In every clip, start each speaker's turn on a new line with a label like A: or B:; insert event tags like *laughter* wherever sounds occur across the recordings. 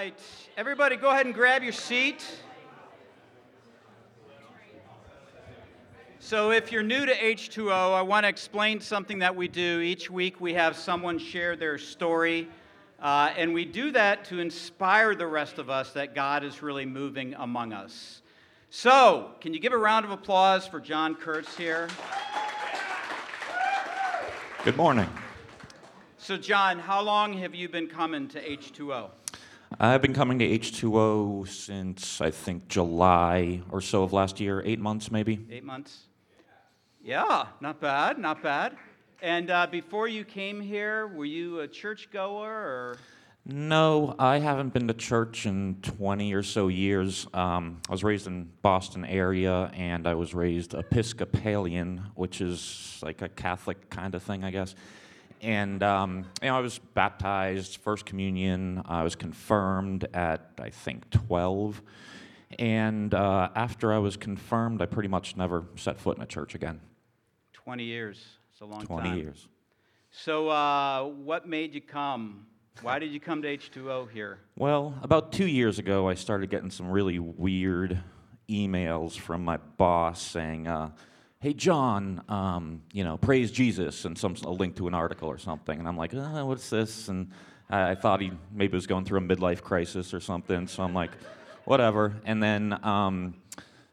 A: right. Everybody, go ahead and grab your seat. So, if you're new to H2O, I want to explain something that we do. Each week, we have someone share their story, uh, and we do that to inspire the rest of us that God is really moving among us. So, can you give a round of applause for John Kurtz here?
B: Good morning.
A: So, John, how long have you been coming to H2O?
B: I've been coming to H2O since I think July or so of last year, eight months maybe.
A: Eight months? Yeah, not bad, not bad. And uh, before you came here, were you a churchgoer or?
B: No, I haven't been to church in 20 or so years. Um, I was raised in Boston area, and I was raised Episcopalian, which is like a Catholic kind of thing, I guess. And um, you know, I was baptized, first communion. I was confirmed at I think 12. And uh, after I was confirmed, I pretty much never set foot in a church again.
A: 20 years. It's a long
B: 20
A: time.
B: years.
A: So, uh, what made you come? Why did you come to H2O here?
B: Well, about two years ago, I started getting some really weird emails from my boss saying, uh, "Hey, John, um, you know, praise Jesus," and some a link to an article or something. And I'm like, uh, "What's this?" And I, I thought he maybe was going through a midlife crisis or something. So I'm like, "Whatever." And then um,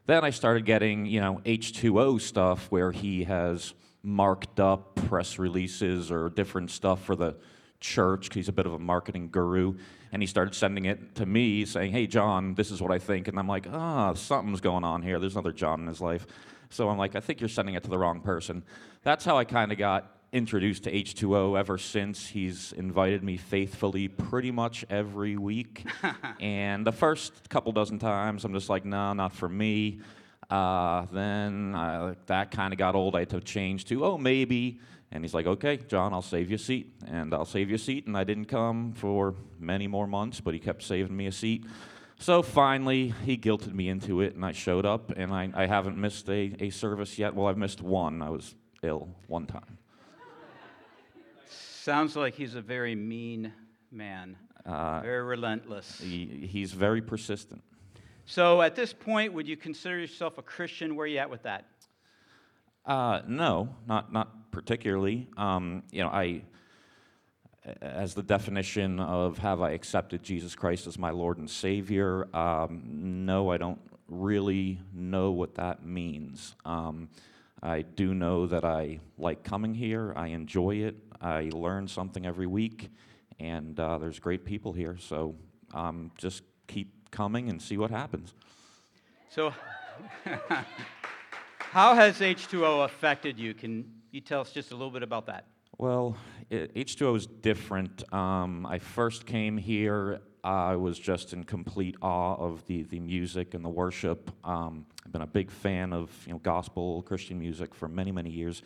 B: then I started getting, you know, H2O stuff where he has marked up press releases or different stuff for the church. He's a bit of a marketing guru. And he started sending it to me saying, Hey, John, this is what I think. And I'm like, Ah, something's going on here. There's another John in his life. So I'm like, I think you're sending it to the wrong person. That's how I kind of got introduced to H2O ever since. He's invited me faithfully pretty much every week. *laughs* and the first couple dozen times, I'm just like, no, not for me. Uh, then uh, that kind of got old. I had to change to, oh, maybe. And he's like, okay, John, I'll save you a seat. And I'll save you a seat. And I didn't come for many more months, but he kept saving me a seat. So finally, he guilted me into it, and I showed up, and I, I haven't missed a, a service yet. Well, I've missed one. I was ill one time.
A: Sounds like he's a very mean man, uh, very relentless.
B: He, he's very persistent.
A: So, at this point, would you consider yourself a Christian? Where are you at with that?
B: Uh, no, not not particularly. Um, you know, I, as the definition of have I accepted Jesus Christ as my Lord and Savior? Um, no, I don't really know what that means. Um, I do know that I like coming here. I enjoy it. I learn something every week, and uh, there's great people here. So um, just keep coming and see what happens.
A: So, *laughs* how has H2O affected you? Can you tell us just a little bit about that?
B: Well, H2O is different. Um, I first came here I was just in complete awe of the, the music and the worship. Um, I've been a big fan of you know gospel Christian music for many many years,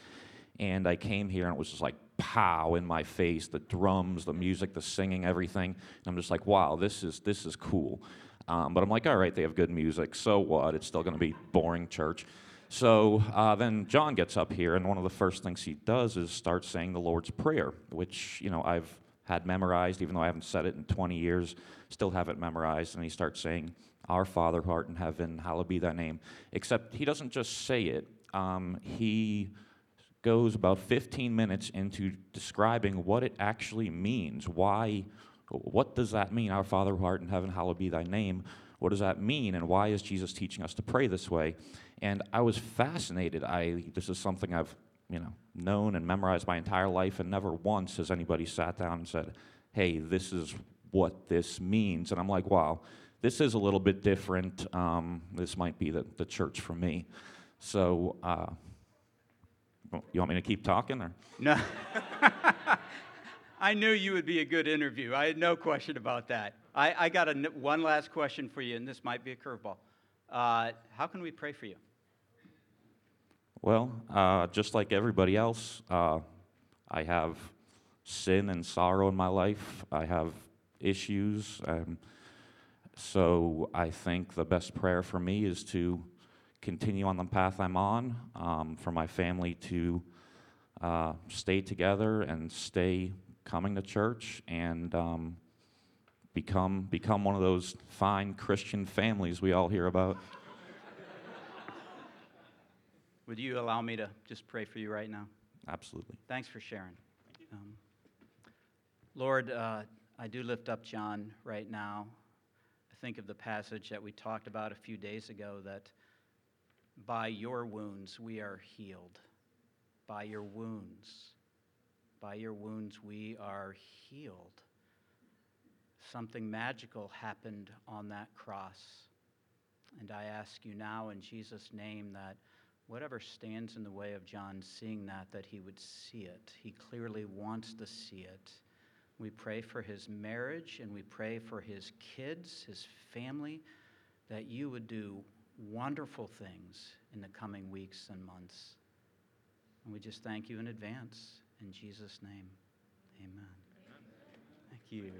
B: and I came here and it was just like pow in my face, the drums, the music, the singing, everything. And I'm just like, wow, this is this is cool. Um, but I'm like, all right, they have good music, so what? It's still going to be boring church. So uh, then John gets up here, and one of the first things he does is start saying the Lord's Prayer, which you know I've had memorized, even though I haven't said it in 20 years, still have it memorized. And he starts saying, Our Father who art in heaven, hallowed be thy name. Except he doesn't just say it, um, he goes about 15 minutes into describing what it actually means. Why, what does that mean? Our Father who art in heaven, hallowed be thy name. What does that mean? And why is Jesus teaching us to pray this way? And I was fascinated. I, this is something I've you know, known and memorized my entire life, and never once has anybody sat down and said, hey, this is what this means. And I'm like, wow, this is a little bit different. Um, this might be the, the church for me. So, uh, you want me to keep talking? Or?
A: No. *laughs* I knew you would be a good interview. I had no question about that. I, I got a, one last question for you, and this might be a curveball. Uh, how can we pray for you?
B: Well, uh, just like everybody else, uh, I have sin and sorrow in my life. I have issues. Um, so I think the best prayer for me is to continue on the path I'm on, um, for my family to uh, stay together and stay coming to church and um, become become one of those fine Christian families we all hear about. *laughs*
A: Would you allow me to just pray for you right now?
B: Absolutely.
A: Thanks for sharing. Um, Lord, uh, I do lift up John right now. I think of the passage that we talked about a few days ago that by your wounds we are healed. By your wounds. By your wounds we are healed. Something magical happened on that cross. And I ask you now in Jesus' name that whatever stands in the way of John seeing that, that he would see it. He clearly wants to see it. We pray for his marriage and we pray for his kids, his family, that you would do wonderful things in the coming weeks and months. And we just thank you in advance. In Jesus' name, amen. Thank you.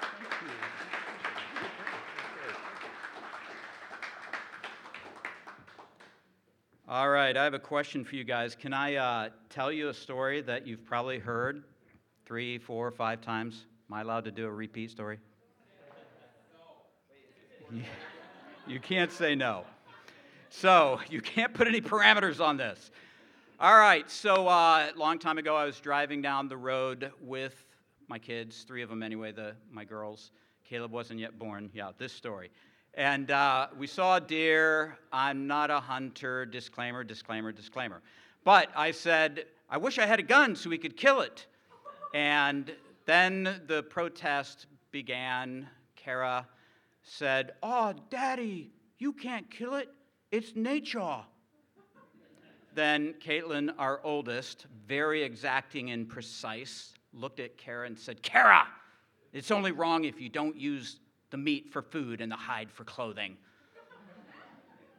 A: Thank you. All right, I have a question for you guys. Can I uh, tell you a story that you've probably heard three, four, five times? Am I allowed to do a repeat story? *laughs* You can't say no. So you can't put any parameters on this. All right, so uh, a long time ago, I was driving down the road with my kids, three of them anyway, the, my girls. Caleb wasn't yet born. Yeah, this story. And uh, we saw a deer. I'm not a hunter. Disclaimer, disclaimer, disclaimer. But I said, I wish I had a gun so we could kill it. And then the protest began. Kara said, Oh, Daddy, you can't kill it. It's nature. Then Caitlin, our oldest, very exacting and precise, looked at Kara and said, Kara, it's only wrong if you don't use the meat for food and the hide for clothing.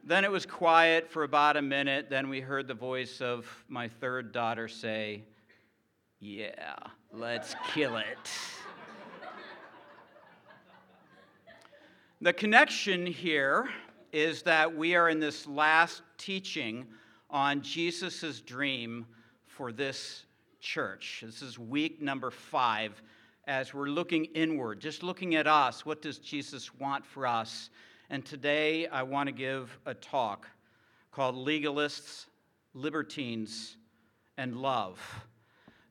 A: then it was quiet for about a minute. Then we heard the voice of my third daughter say, Yeah, let's kill it. the connection here is that we are in this last teaching on Jesus' dream for this church. This is week number five as we're looking inward, just looking at us. What does Jesus want for us? And today I want to give a talk called Legalists, Libertines, and Love.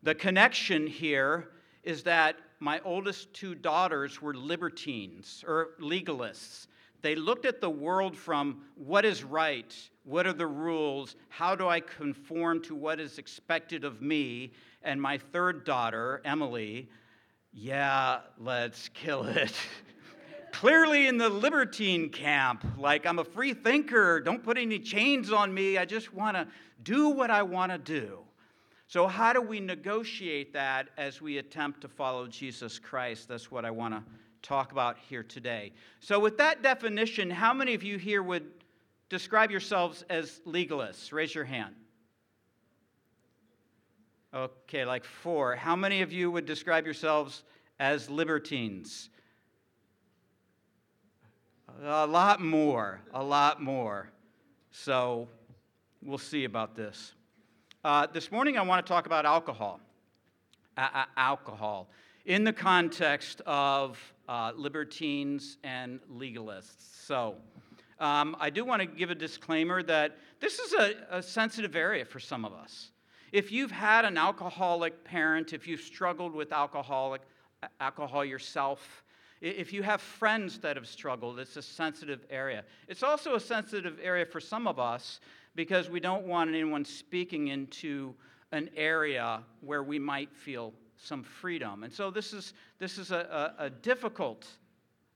A: The connection here is that my oldest two daughters were libertines or legalists. They looked at the world from what is right, what are the rules, how do I conform to what is expected of me? And my third daughter, Emily, yeah, let's kill it. *laughs* Clearly in the libertine camp, like I'm a free thinker, don't put any chains on me, I just want to do what I want to do. So, how do we negotiate that as we attempt to follow Jesus Christ? That's what I want to talk about here today. So, with that definition, how many of you here would describe yourselves as legalists? Raise your hand. Okay, like four. How many of you would describe yourselves as libertines? A lot more, a lot more. So we'll see about this. Uh, this morning, I want to talk about alcohol. A- alcohol in the context of uh, libertines and legalists. So, um, I do want to give a disclaimer that this is a, a sensitive area for some of us. If you've had an alcoholic parent, if you've struggled with alcoholic, alcohol yourself, if you have friends that have struggled, it's a sensitive area. It's also a sensitive area for some of us because we don't want anyone speaking into an area where we might feel some freedom. And so this is, this is a, a, a difficult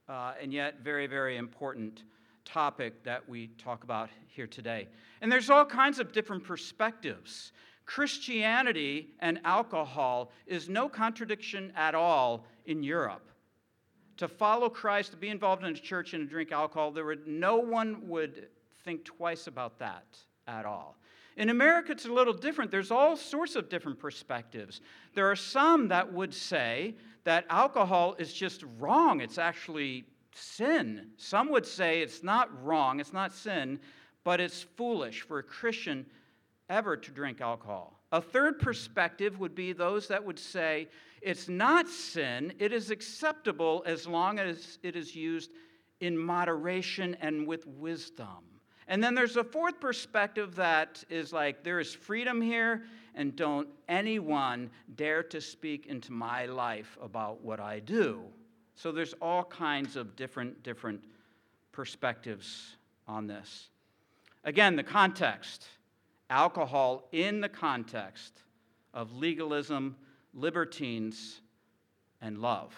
A: uh, and yet very, very important topic that we talk about here today. And there's all kinds of different perspectives. Christianity and alcohol is no contradiction at all in Europe. To follow Christ, to be involved in a church and to drink alcohol, there would, no one would think twice about that at all. In America, it's a little different. There's all sorts of different perspectives. There are some that would say that alcohol is just wrong, it's actually sin. Some would say it's not wrong, it's not sin, but it's foolish for a Christian ever to drink alcohol. A third perspective would be those that would say it's not sin, it is acceptable as long as it is used in moderation and with wisdom. And then there's a fourth perspective that is like there is freedom here, and don't anyone dare to speak into my life about what I do. So there's all kinds of different different perspectives on this. Again, the context alcohol in the context of legalism, libertines, and love.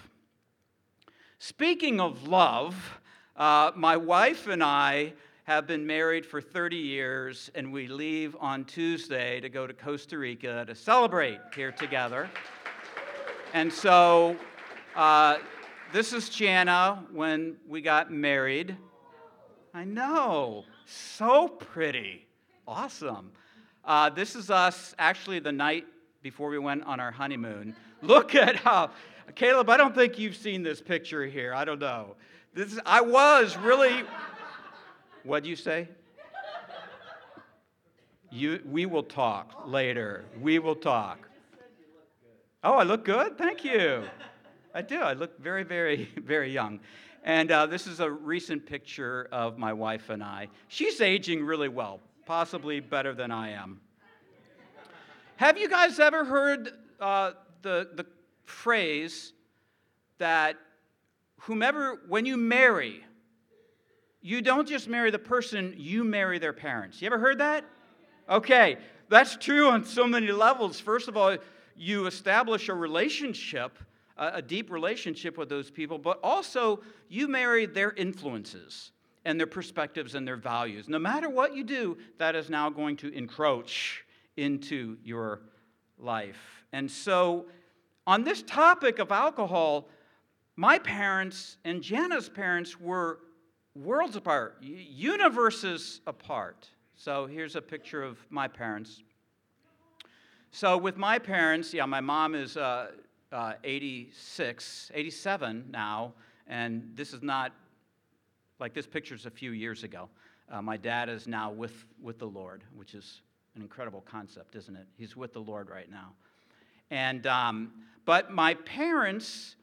A: Speaking of love, uh, my wife and I have been married for 30 years, and we leave on Tuesday to go to Costa Rica to celebrate here together. And so, uh, this is Jana when we got married. I know, so pretty. Awesome. Uh, this is us actually the night before we went on our honeymoon. *laughs* Look at how, Caleb, I don't think you've seen this picture here. I don't know. This is, I was really, what'd you say? You, we will talk later. We will talk. Oh, I look good? Thank you. I do. I look very, very, *laughs* very young. And uh, this is a recent picture of my wife and I. She's aging really well possibly better than I am. Have you guys ever heard uh, the, the phrase that whomever, when you marry, you don't just marry the person, you marry their parents? You ever heard that? Okay, that's true on so many levels. First of all, you establish a relationship, a deep relationship with those people, but also you marry their influences and their perspectives and their values. No matter what you do, that is now going to encroach into your life. And so, on this topic of alcohol, my parents and Jana's parents were worlds apart, universes apart. So, here's a picture of my parents. So, with my parents, yeah, my mom is uh, uh, 86, 87 now, and this is not like this picture's a few years ago. Uh, my dad is now with, with the Lord, which is an incredible concept, isn't it? He's with the Lord right now. And, um, but my parents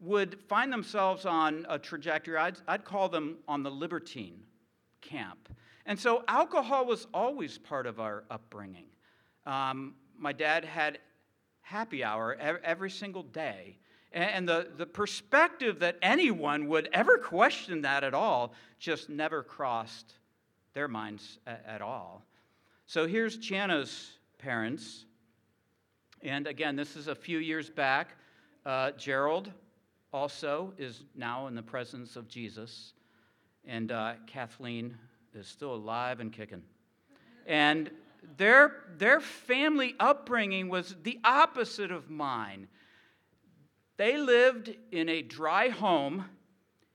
A: would find themselves on a trajectory, I'd, I'd call them on the libertine camp. And so alcohol was always part of our upbringing. Um, my dad had happy hour every single day and the, the perspective that anyone would ever question that at all just never crossed their minds at, all. So here's Jana's parents. And again, this is a few years back. Uh, Gerald also is now in the presence of Jesus. And uh, Kathleen is still alive and kicking. And their, their family upbringing was the opposite of mine. They lived in a dry home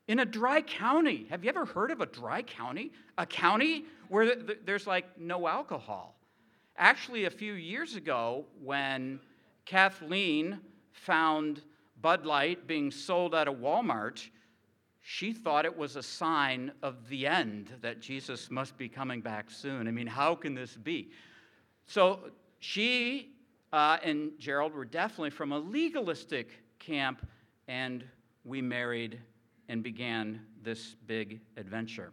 A: in a dry county. Have you ever heard of a dry county? A county where there's like no alcohol. Actually, a few years ago, when Kathleen found Bud Light being sold at a Walmart, she thought it was a sign of the end that Jesus must be coming back soon. I mean, how can this be? So she uh, and Gerald were definitely from a legalistic camp, and we married and began this big adventure.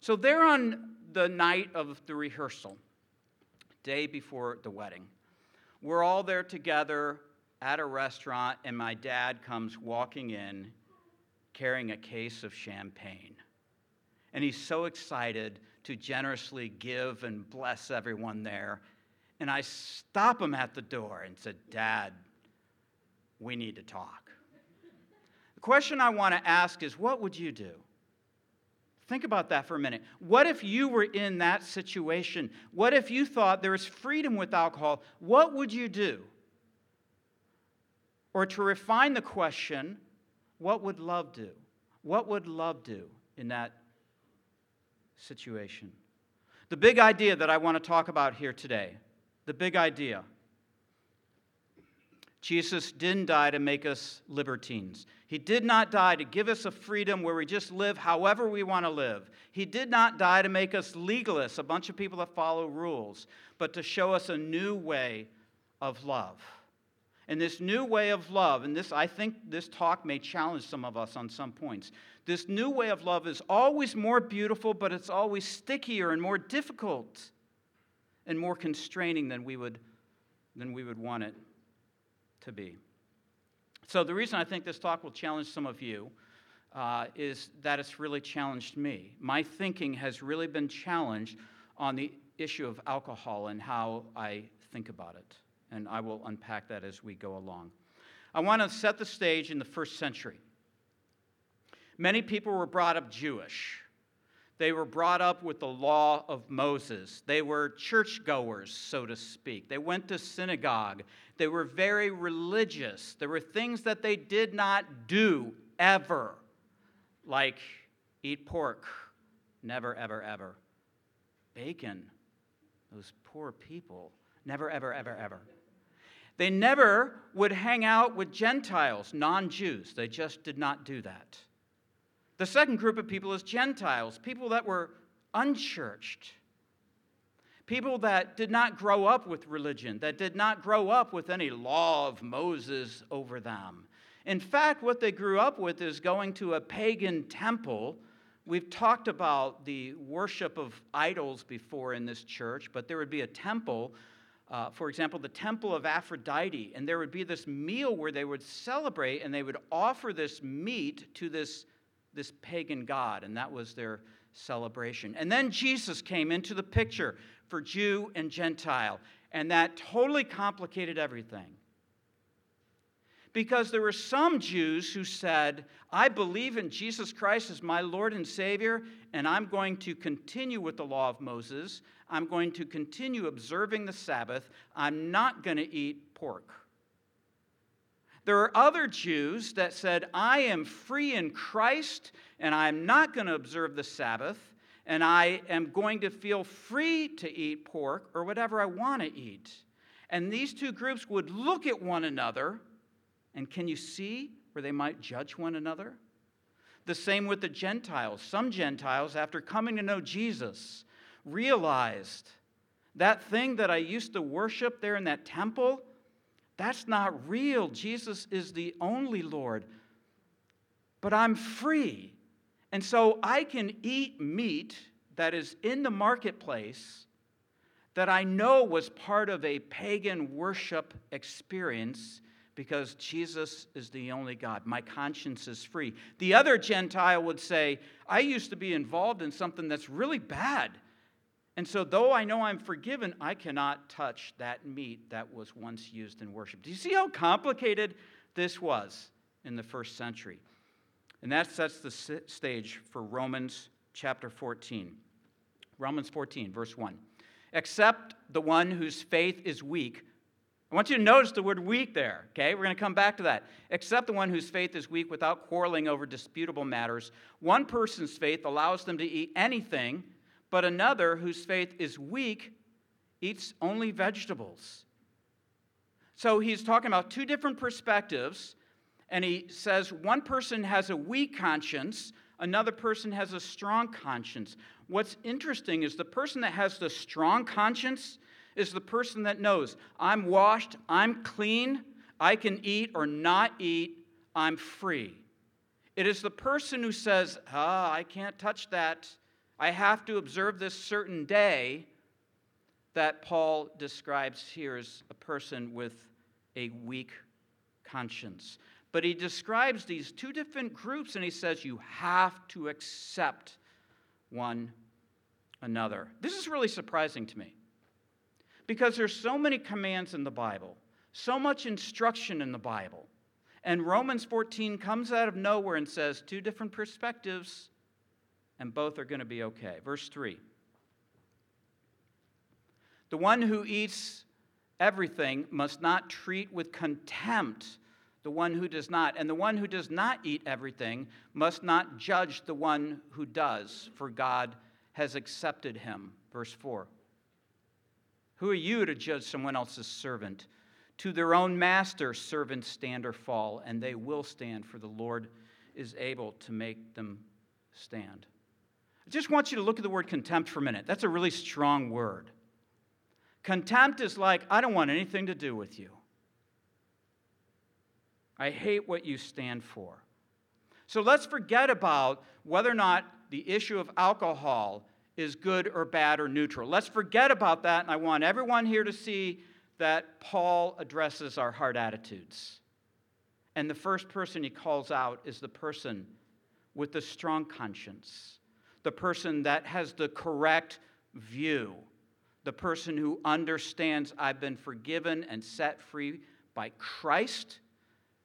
A: So, there on the night of the rehearsal, day before the wedding, we're all there together at a restaurant, and my dad comes walking in carrying a case of champagne. And he's so excited to generously give and bless everyone there. And I stop him at the door and said, Dad, we need to talk. The question I want to ask is what would you do? Think about that for a minute. What if you were in that situation? What if you thought there is freedom with alcohol? What would you do? Or to refine the question, what would love do? What would love do in that situation? The big idea that I want to talk about here today, the big idea Jesus didn't die to make us libertines. He did not die to give us a freedom where we just live however we want to live. He did not die to make us legalists, a bunch of people that follow rules, but to show us a new way of love. And this new way of love, and this I think this talk may challenge some of us on some points. This new way of love is always more beautiful, but it's always stickier and more difficult and more constraining than we would, than we would want it to be. So, the reason I think this talk will challenge some of you uh, is that it's really challenged me. My thinking has really been challenged on the issue of alcohol and how I think about it. And I will unpack that as we go along. I want to set the stage in the first century. Many people were brought up Jewish. They were brought up with the law of Moses. They were churchgoers, so to speak. They went to synagogue. They were very religious. There were things that they did not do ever, like eat pork. Never, ever, ever. Bacon. Those poor people. Never, ever, ever, ever. They never would hang out with Gentiles, non Jews. They just did not do that. The second group of people is Gentiles, people that were unchurched, people that did not grow up with religion, that did not grow up with any law of Moses over them. In fact, what they grew up with is going to a pagan temple. We've talked about the worship of idols before in this church, but there would be a temple, uh, for example, the temple of Aphrodite, and there would be this meal where they would celebrate and they would offer this meat to this this pagan god, and that was their celebration. And then Jesus came into the picture for Jew and Gentile, and that totally complicated everything. Because there were some Jews who said, I believe in Jesus Christ as my Lord and Savior, and I'm going to continue with the law of Moses. I'm going to continue observing the Sabbath. I'm not going to eat pork. There are other Jews that said, I am free in Christ and I'm not going to observe the Sabbath and I am going to feel free to eat pork or whatever I want to eat. And these two groups would look at one another, and can you see where they might judge one another? The same with the Gentiles. Some Gentiles, after coming to know Jesus, realized that thing that I used to worship there in that temple that's not real. Jesus is the only Lord. But I'm free. And so I can eat meat that is in the marketplace that I know was part of a pagan worship experience because Jesus is the only God. My conscience is free. The other Gentile would say, I used to be involved in something that's really bad. And so, though I know I'm forgiven, I cannot touch that meat that was once used in worship. Do you see how complicated this was in the first century? And that sets the stage for Romans chapter 14. Romans 14, verse 1. Except the one whose faith is weak. I want you to notice the word weak there, okay? We're going to come back to that. Except the one whose faith is weak without quarreling over disputable matters. One person's faith allows them to eat anything but another whose faith is weak eats only vegetables. So he's talking about two different perspectives, and he says one person has a weak conscience, another person has a strong conscience. What's interesting is the person that has the strong conscience is the person that knows I'm washed, I'm clean, I can eat or not eat, I'm free. It is the person who says, Ah, I can't touch that. I have to observe this certain day that Paul describes here as a person with a weak conscience. But he describes these two different groups and he says you have to accept one another. This is really surprising to me because there's so many commands in the Bible, so much instruction in the Bible. And Romans 14 comes out of nowhere and says two different perspectives and both are going to be okay. Verse 3 The one who eats everything must not treat with contempt the one who does not. And the one who does not eat everything must not judge the one who does, for God has accepted him. Verse 4. Who are you to judge someone else's servant? To their own master, servants stand or fall, and they will stand, for the Lord is able to make them stand. I just want you to look at the word contempt for a minute. That's a really strong word. Contempt is like, I don't want anything to do with you. I hate what you stand for. So let's forget about whether or not the issue of alcohol is good or bad or neutral. Let's forget about that, and I want everyone here to see that Paul addresses our heart attitudes. And the first person he calls out is the person with the strong conscience, the person that has the correct view, the person who understands I've been forgiven and set free by Christ,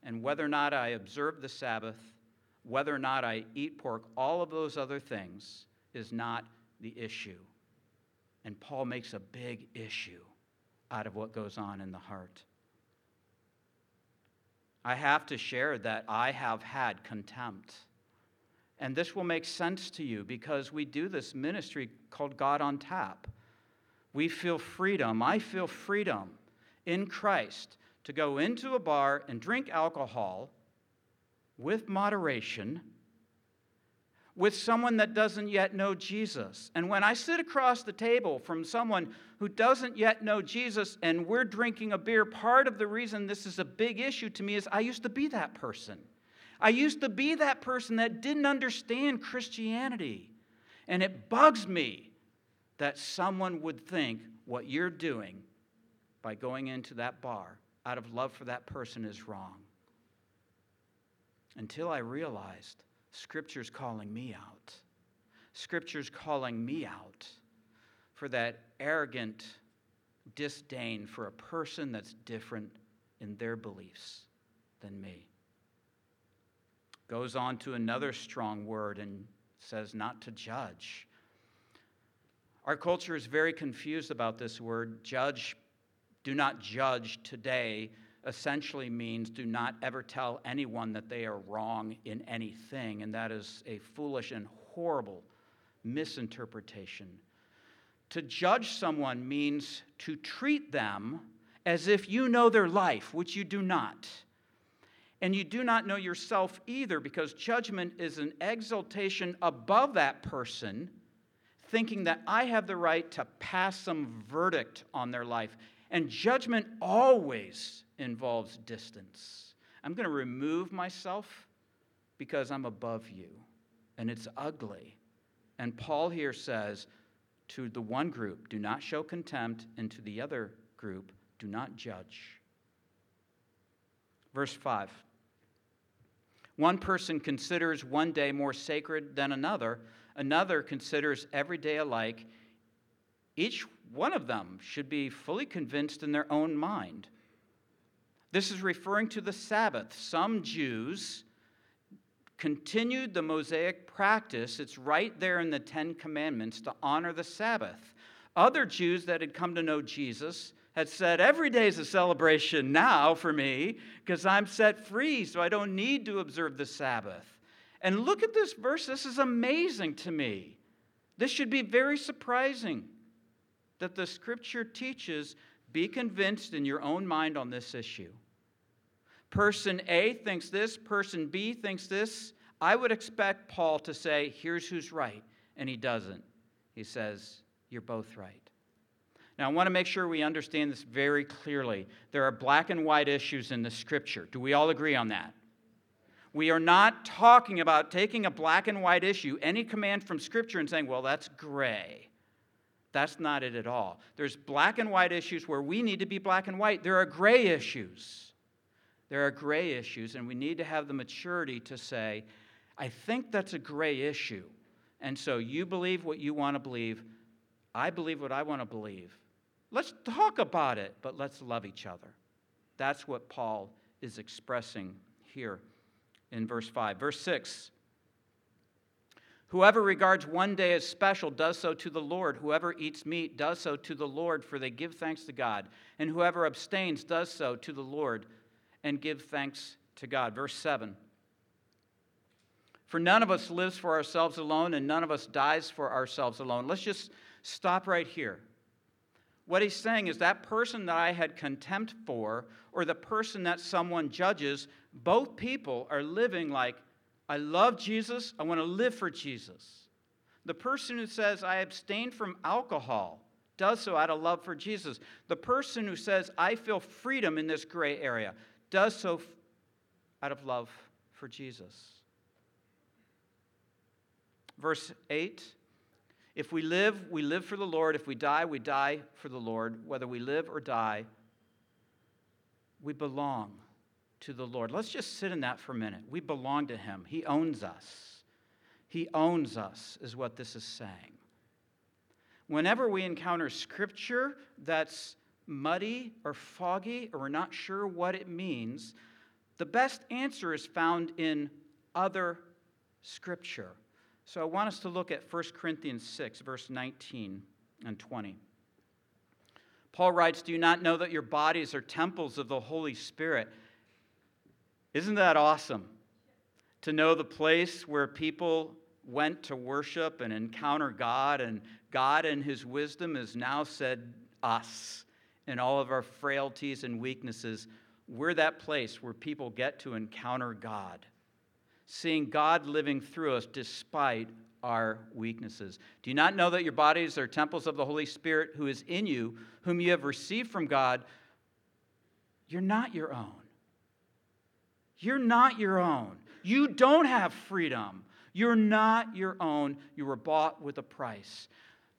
A: and whether or not I observe the Sabbath, whether or not I eat pork, all of those other things is not the issue. And Paul makes a big issue out of what goes on in the heart. I have to share that I have had contempt. And this will make sense to you because we do this ministry called God on Tap. We feel freedom. I feel freedom in Christ to go into a bar and drink alcohol with moderation with someone that doesn't yet know Jesus. And when I sit across the table from someone who doesn't yet know Jesus and we're drinking a beer, part of the reason this is a big issue to me is I used to be that person. I used to be that person that didn't understand Christianity. And it bugs me that someone would think what you're doing by going into that bar out of love for that person is wrong. Until I realized Scripture's calling me out. Scripture's calling me out for that arrogant disdain for a person that's different in their beliefs than me. Goes on to another strong word and says, not to judge. Our culture is very confused about this word. Judge, do not judge today essentially means do not ever tell anyone that they are wrong in anything, and that is a foolish and horrible misinterpretation. To judge someone means to treat them as if you know their life, which you do not. And you do not know yourself either, because judgment is an exaltation above that person, thinking that I have the right to pass some verdict on their life. And judgment always involves distance. I'm going to remove myself because I'm above you. And it's ugly. And Paul here says to the one group, do not show contempt, and to the other group, do not judge. Verse 5 One person considers one day more sacred than another, another considers every day alike. Each one of them should be fully convinced in their own mind. This is referring to the Sabbath. Some Jews continued the Mosaic practice, it's right there in the Ten Commandments, to honor the Sabbath. Other Jews that had come to know Jesus had said, Every day is a celebration now for me because I'm set free, so I don't need to observe the Sabbath. And look at this verse. This is amazing to me. This should be very surprising that the scripture teaches be convinced in your own mind on this issue. Person A thinks this, person B thinks this. I would expect Paul to say, here's who's right, and he doesn't. He says, you're both right. Now, I want to make sure we understand this very clearly. There are black and white issues in the scripture. Do we all agree on that? We are not talking about taking a black and white issue, any command from scripture, and saying, well, that's gray. That's not it at all. There's black and white issues where we need to be black and white. There are gray issues. There are gray issues, and we need to have the maturity to say, I think that's a gray issue. And so you believe what you want to believe. I believe what I want to believe. Let's talk about it, but let's love each other. That's what Paul is expressing here in verse 5. Verse 6 Whoever regards one day as special does so to the Lord. Whoever eats meat does so to the Lord, for they give thanks to God. And whoever abstains does so to the Lord and give thanks to God. Verse 7 For none of us lives for ourselves alone, and none of us dies for ourselves alone. Let's just stop right here. What he's saying is that person that I had contempt for, or the person that someone judges, both people are living like I love Jesus. I want to live for Jesus. The person who says, I abstain from alcohol does so out of love for Jesus. The person who says, I feel freedom in this gray area, does so out of love for Jesus. Verse 8 If we live, we live for the Lord. If we die, we die for the Lord. Whether we live or die, we belong to the Lord. Let's just sit in that for a minute. We belong to Him, He owns us. He owns us, is what this is saying. Whenever we encounter scripture that's muddy or foggy or we're not sure what it means, the best answer is found in other scripture. So I want us to look at 1 Corinthians 6, verse 19 and 20. Paul writes, Do you not know that your bodies are temples of the Holy Spirit? Isn't that awesome? To know the place where people went to worship and encounter God, and God, in His wisdom, has now said, Us, in all of our frailties and weaknesses, we're that place where people get to encounter God, seeing God living through us despite our weaknesses. Do you not know that your bodies are temples of the Holy Spirit who is in you, whom you have received from God? You're not your own. You're not your own. You don't have freedom. You're not your own. You were bought with a price.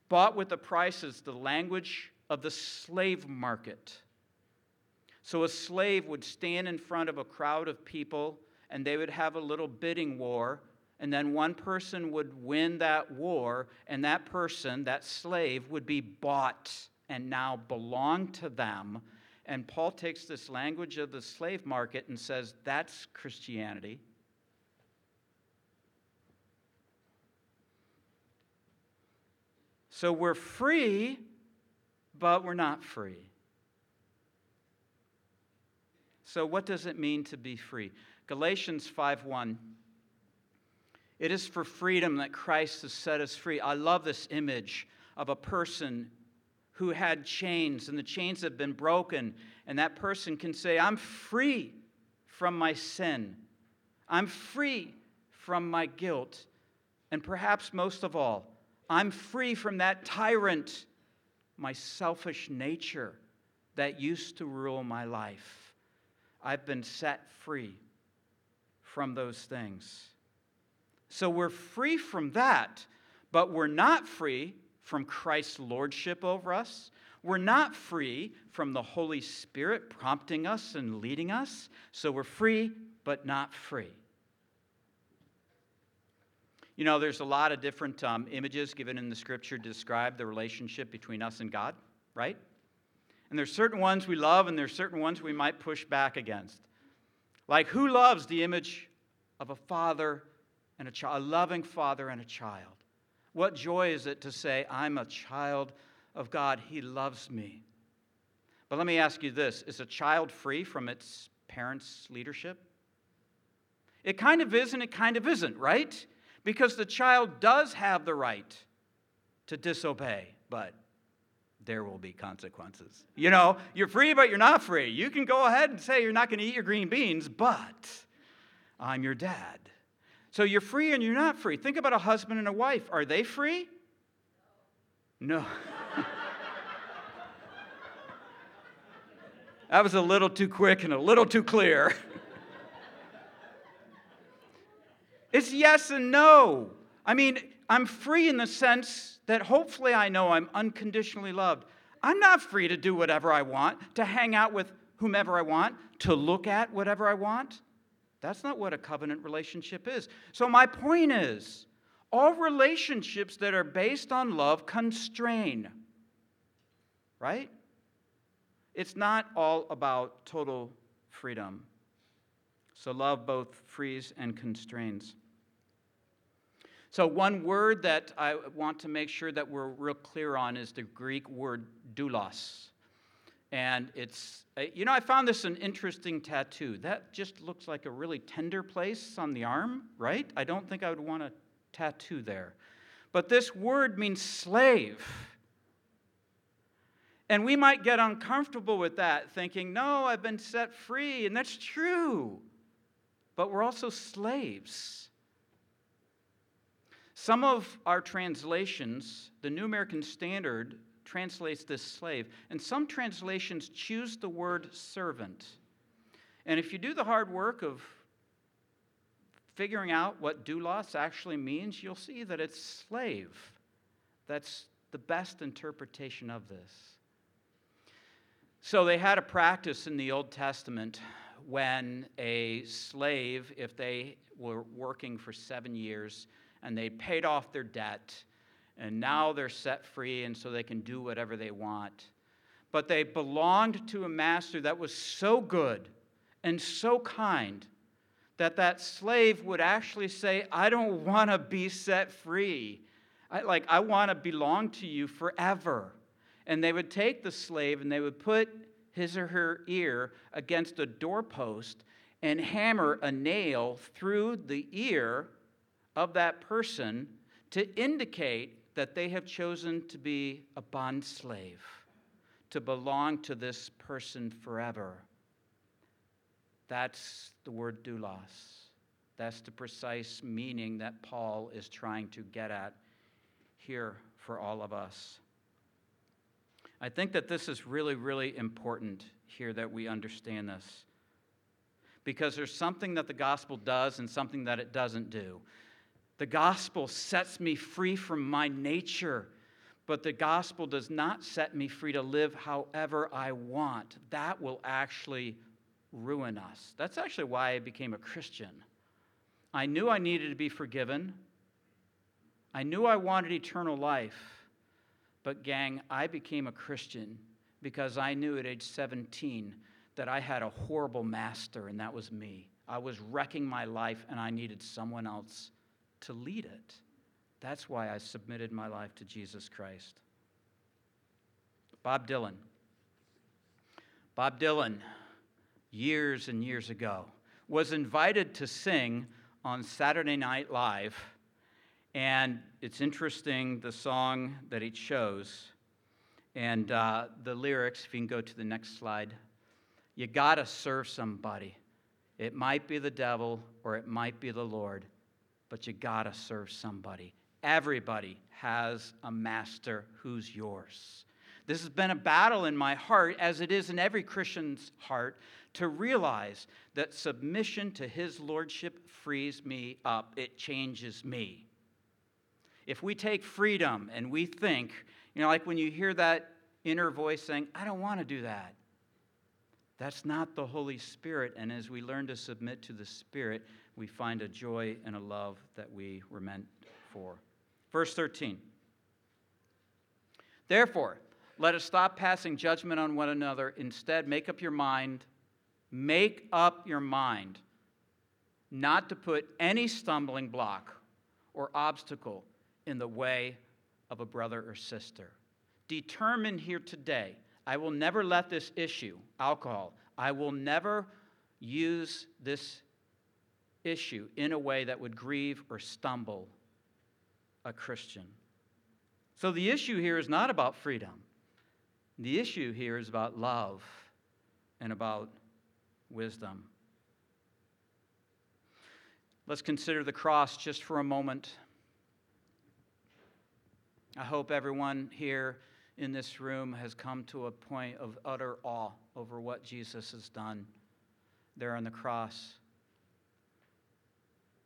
A: Bought with a price is the language of the slave market. So a slave would stand in front of a crowd of people and they would have a little bidding war. And then one person would win that war, and that person, that slave, would be bought and now belong to them. And Paul takes this language of the slave market and says, that's Christianity. So we're free, but we're not free. So, what does it mean to be free? Galatians 5:1. It is for freedom that Christ has set us free. I love this image of a person who had chains and the chains have been broken, and that person can say, I'm free from my sin. I'm free from my guilt. And perhaps most of all, I'm free from that tyrant, my selfish nature that used to rule my life. I've been set free from those things. So we're free from that, but we're not free from Christ's lordship over us. We're not free from the Holy Spirit prompting us and leading us. So we're free, but not free. You know, there's a lot of different um, images given in the scripture to describe the relationship between us and God, right? And there's certain ones we love, and there's certain ones we might push back against. Like, who loves the image of a father and a child, a loving father and a child? What joy is it to say, I'm a child of God, He loves me? But let me ask you this is a child free from its parents' leadership? It kind of is and it kind of isn't, right? Because the child does have the right to disobey, but there will be consequences. You know, you're free, but you're not free. You can go ahead and say you're not going to eat your green beans, but I'm your dad. So you're free and you're not free. Think about a husband and a wife. Are they free? No. *laughs* that was a little too quick and a little too clear. *laughs* it's yes and no. I mean, I'm free in the sense that hopefully I know I'm unconditionally loved. I'm not free to do whatever I want, to hang out with whomever I want, to look at whatever I want. That's not what a covenant relationship is. So, my point is all relationships that are based on love constrain, right? It's not all about total freedom. So, love both frees and constrains. So, one word that I want to make sure that we're real clear on is the Greek word doulos. And it's, uh, you know, I found this an interesting tattoo. That just looks like a really tender place on the arm, right? I don't think I would want a tattoo there. But this word means slave. And we might get uncomfortable with that, thinking, no, I've been set free. And that's true. But we're also slaves. Some of our translations, the New American Standard translates this slave, and some translations choose the word servant. And if you do the hard work of figuring out what doulos actually means, you'll see that it's slave. That's the best interpretation of this. So they had a practice in the Old Testament when a slave, if they were working for seven years and they paid off their debt, and now they're set free and so they can do whatever they want. But they belonged to a master that was so good and so kind that that slave would actually say, I don't want to be set free. I, like, I want to belong to you forever. And they would take the slave and they would put his or her ear against a doorpost and hammer a nail through the ear of that person to indicate that they have chosen to be a bond slave, to belong to this person forever. That's the word doulos. That's the precise meaning that Paul is trying to get at here for all of us. I think that this is really, really important here that we understand this. Because there's something that the gospel does and something that it doesn't do. The gospel sets me free from my nature, but the gospel does not set me free to live however I want. That will actually ruin us. That's actually why I became a Christian. I knew I needed to be forgiven, I knew I wanted eternal life. But, gang, I became a Christian because I knew at age 17 that I had a horrible master, and that was me. I was wrecking my life, and I needed someone else to lead it. That's why I submitted my life to Jesus Christ. Bob Dylan. Bob Dylan, years and years ago, was invited to sing on Saturday Night Live and it's interesting the song that he chose and uh, the lyrics, if you can go to the next slide. You got to serve somebody. It might be the devil or it might be the Lord, but you got to serve somebody. Everybody has a master who's yours. This has been a battle in my heart, as it is in every Christian's heart, to realize that submission to his lordship frees me up. It changes me if we take freedom and we think, you know, like when you hear that inner voice saying, I don't want to do that, that's not the Holy Spirit. And as we learn to submit to the Spirit, we find a joy and a love that we were meant for. Verse 13. Therefore, let us stop passing judgment on one another. Instead, make up your mind, make up your mind not to put any stumbling block or obstacle in the way of a brother or sister. Determine here today I will never let this issue, alcohol, I will never use this issue in a way that would grieve or stumble a Christian. So the issue here is not about freedom. The issue here is about love and about wisdom. Let's consider the cross just for a moment. I hope everyone here in this room has come to a point of utter awe over what Jesus has done there on the cross.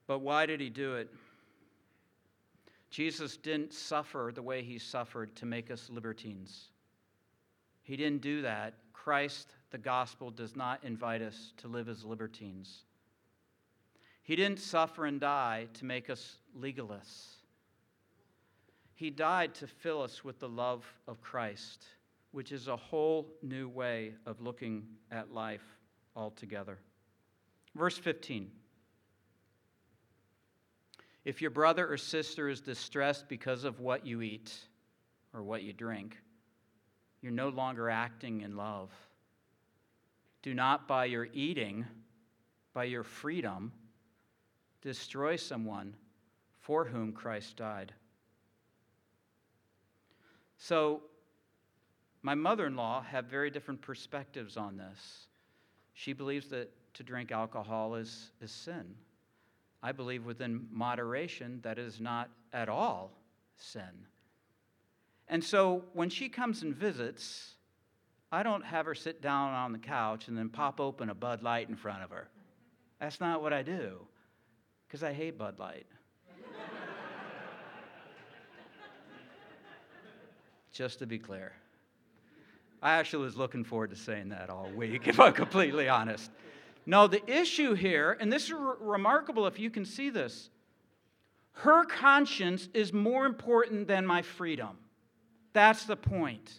A: But why did he do it? Jesus didn't suffer the way he suffered to make us libertines. He didn't do that. Christ, the gospel, does not invite us to live as libertines. He didn't suffer and die to make us legalists. He died to fill us with the love of Christ, which is a whole new way of looking at life altogether. Verse 15. If your brother or sister is distressed because of what you eat or what you drink, you're no longer acting in love. Do not by your eating, by your freedom, destroy someone for whom Christ died. So, my mother in law had very different perspectives on this. She believes that to drink alcohol is, is sin. I believe within moderation that is not at all sin. And so when she comes and visits, I don't have her sit down on the couch and then pop open a Bud Light in front of her. That's not what I do, because I hate Bud Light. *laughs* Just to be clear. I actually was looking forward to saying that all week, *laughs* if I'm completely honest. No, the issue here, and this is re- remarkable if you can see this, her conscience is more important than my freedom. That's the point.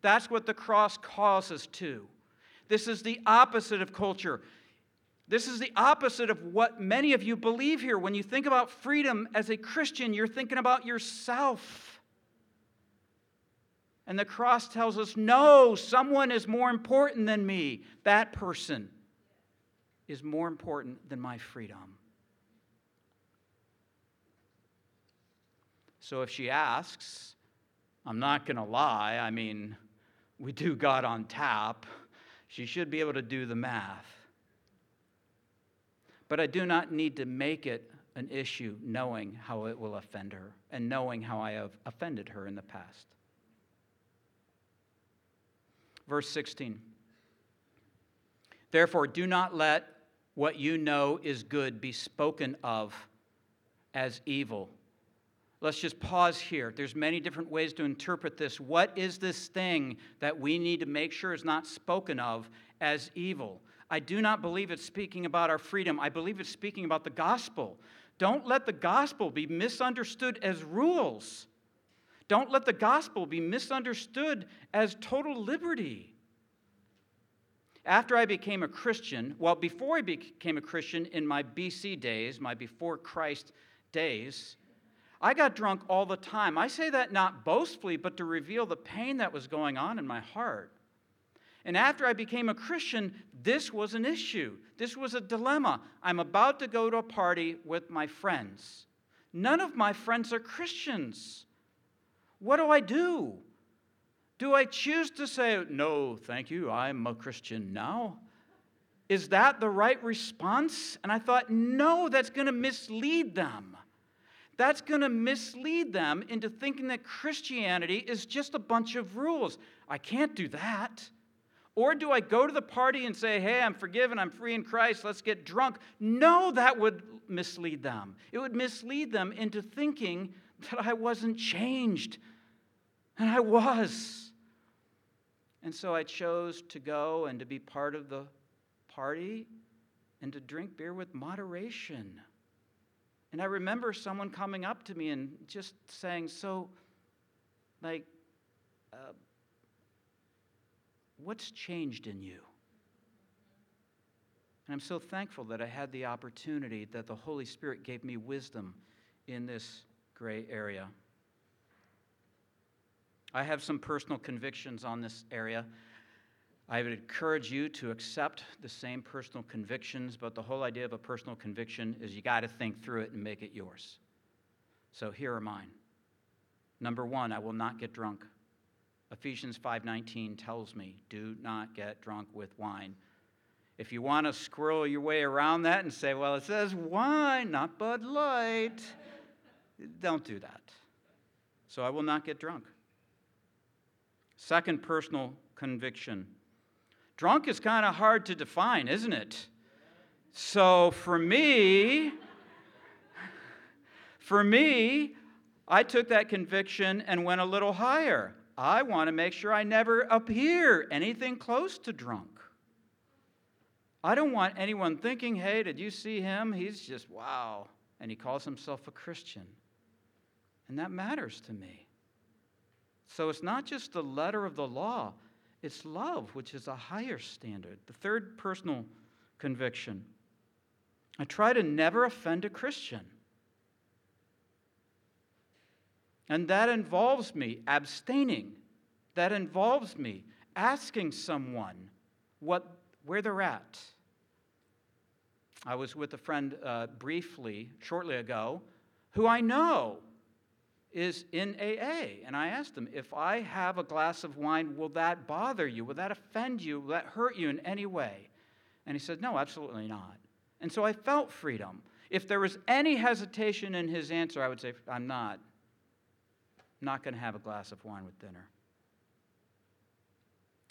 A: That's what the cross calls us to. This is the opposite of culture. This is the opposite of what many of you believe here. When you think about freedom as a Christian, you're thinking about yourself. And the cross tells us no, someone is more important than me. That person is more important than my freedom. So if she asks, I'm not going to lie. I mean, we do God on tap. She should be able to do the math. But I do not need to make it an issue knowing how it will offend her and knowing how I have offended her in the past. Verse 16. Therefore, do not let what you know is good be spoken of as evil. Let's just pause here. There's many different ways to interpret this. What is this thing that we need to make sure is not spoken of as evil? I do not believe it's speaking about our freedom. I believe it's speaking about the gospel. Don't let the gospel be misunderstood as rules. Don't let the gospel be misunderstood as total liberty. After I became a Christian, well, before I became a Christian in my BC days, my before Christ days, I got drunk all the time. I say that not boastfully, but to reveal the pain that was going on in my heart. And after I became a Christian, this was an issue. This was a dilemma. I'm about to go to a party with my friends. None of my friends are Christians. What do I do? Do I choose to say, no, thank you, I'm a Christian now? Is that the right response? And I thought, no, that's going to mislead them. That's going to mislead them into thinking that Christianity is just a bunch of rules. I can't do that. Or do I go to the party and say, hey, I'm forgiven, I'm free in Christ, let's get drunk? No, that would mislead them. It would mislead them into thinking that I wasn't changed. And I was. And so I chose to go and to be part of the party and to drink beer with moderation. And I remember someone coming up to me and just saying, So, like, uh, what's changed in you? And I'm so thankful that I had the opportunity that the Holy Spirit gave me wisdom in this gray area. I have some personal convictions on this area. I would encourage you to accept the same personal convictions, but the whole idea of a personal conviction is you got to think through it and make it yours. So here are mine. Number 1, I will not get drunk. Ephesians 5:19 tells me, "Do not get drunk with wine." If you want to squirrel your way around that and say, "Well, it says wine, not Bud Light," don't do that. So I will not get drunk. Second personal conviction. Drunk is kind of hard to define, isn't it? So for me, for me, I took that conviction and went a little higher. I want to make sure I never appear anything close to drunk. I don't want anyone thinking, hey, did you see him? He's just, wow. And he calls himself a Christian. And that matters to me. So it's not just the letter of the law, it's love, which is a higher standard. The third personal conviction I try to never offend a Christian. And that involves me abstaining. That involves me asking someone what, where they're at. I was with a friend uh, briefly, shortly ago, who I know is in AA. And I asked him, if I have a glass of wine, will that bother you? Will that offend you? Will that hurt you in any way? And he said, no, absolutely not. And so I felt freedom. If there was any hesitation in his answer, I would say, I'm not. not going to have a glass of wine with dinner.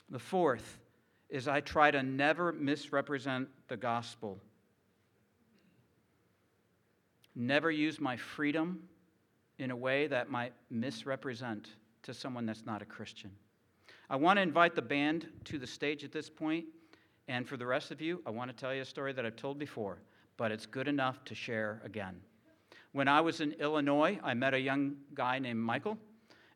A: The fourth is I try to never misrepresent the gospel. Never use my freedom in a way that might misrepresent to someone that's not a Christian. I want to invite the band to the stage at this point, and for the rest of you, I want to tell you a story that I've told before, but it's good enough to share again. When I was in Illinois, I met a young guy named Michael.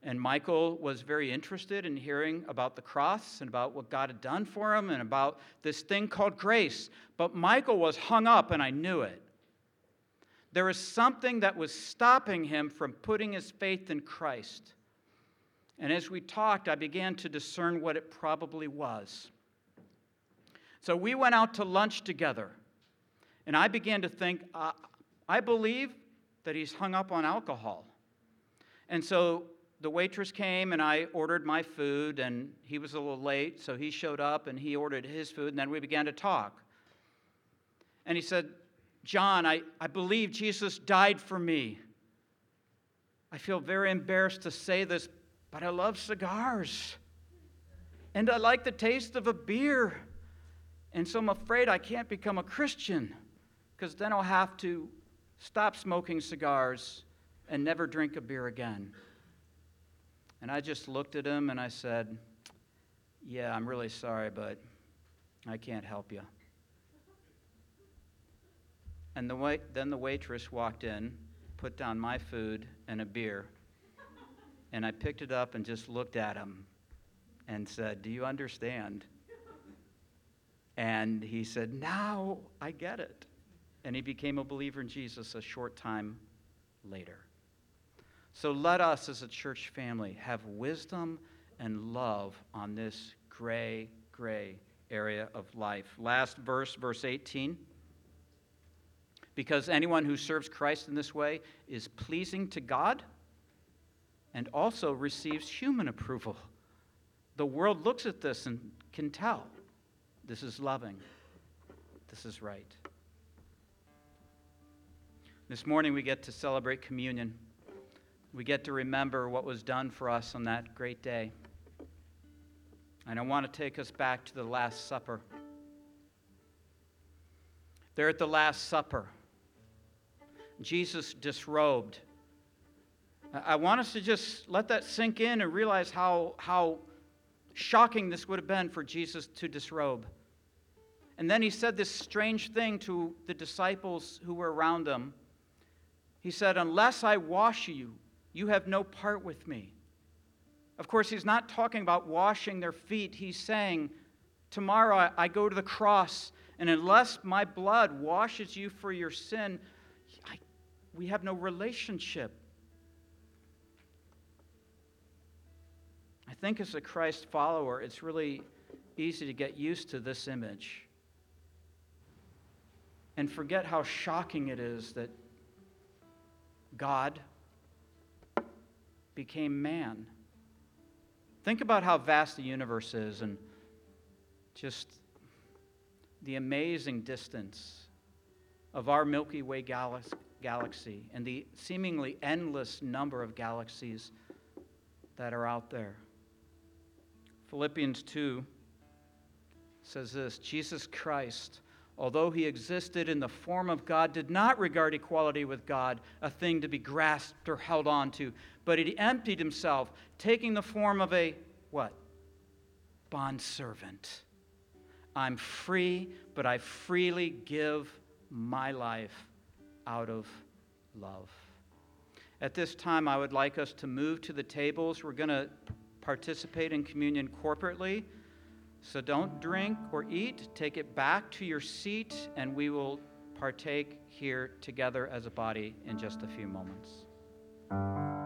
A: And Michael was very interested in hearing about the cross and about what God had done for him and about this thing called grace. But Michael was hung up, and I knew it. There was something that was stopping him from putting his faith in Christ. And as we talked, I began to discern what it probably was. So we went out to lunch together, and I began to think, uh, I believe that he's hung up on alcohol. And so the waitress came and I ordered my food, and he was a little late, so he showed up and he ordered his food, and then we began to talk. And he said, John, I, I believe Jesus died for me. I feel very embarrassed to say this, but I love cigars. And I like the taste of a beer. And so I'm afraid I can't become a Christian because then I'll have to stop smoking cigars and never drink a beer again. And I just looked at him and I said, Yeah, I'm really sorry, but I can't help you. And the wait, then the waitress walked in, put down my food and a beer, and I picked it up and just looked at him and said, Do you understand? And he said, Now I get it. And he became a believer in Jesus a short time later. So let us as a church family have wisdom and love on this gray, gray area of life. Last verse, verse 18. Because anyone who serves Christ in this way is pleasing to God and also receives human approval. The world looks at this and can tell this is loving, this is right. This morning we get to celebrate communion we get to remember what was done for us on that great day. And I want to take us back to the Last Supper. There at the Last Supper, Jesus disrobed. I want us to just let that sink in and realize how, how shocking this would have been for Jesus to disrobe. And then he said this strange thing to the disciples who were around him. He said, Unless I wash you, you have no part with me. Of course, he's not talking about washing their feet. He's saying, Tomorrow I go to the cross, and unless my blood washes you for your sin, I, we have no relationship. I think as a Christ follower, it's really easy to get used to this image and forget how shocking it is that God, became man. Think about how vast the universe is and just the amazing distance of our Milky Way galaxy and the seemingly endless number of galaxies that are out there. Philippians 2 says this Jesus Christ although he existed in the form of God, did not regard equality with God a thing to be grasped or held on to, but he emptied himself, taking the form of a what? Bondservant. I'm free, but I freely give my life out of love. At this time, I would like us to move to the tables. We're going to participate in communion corporately. So don't drink or eat. Take it back to your seat, and we will partake here together as a body in just a few moments.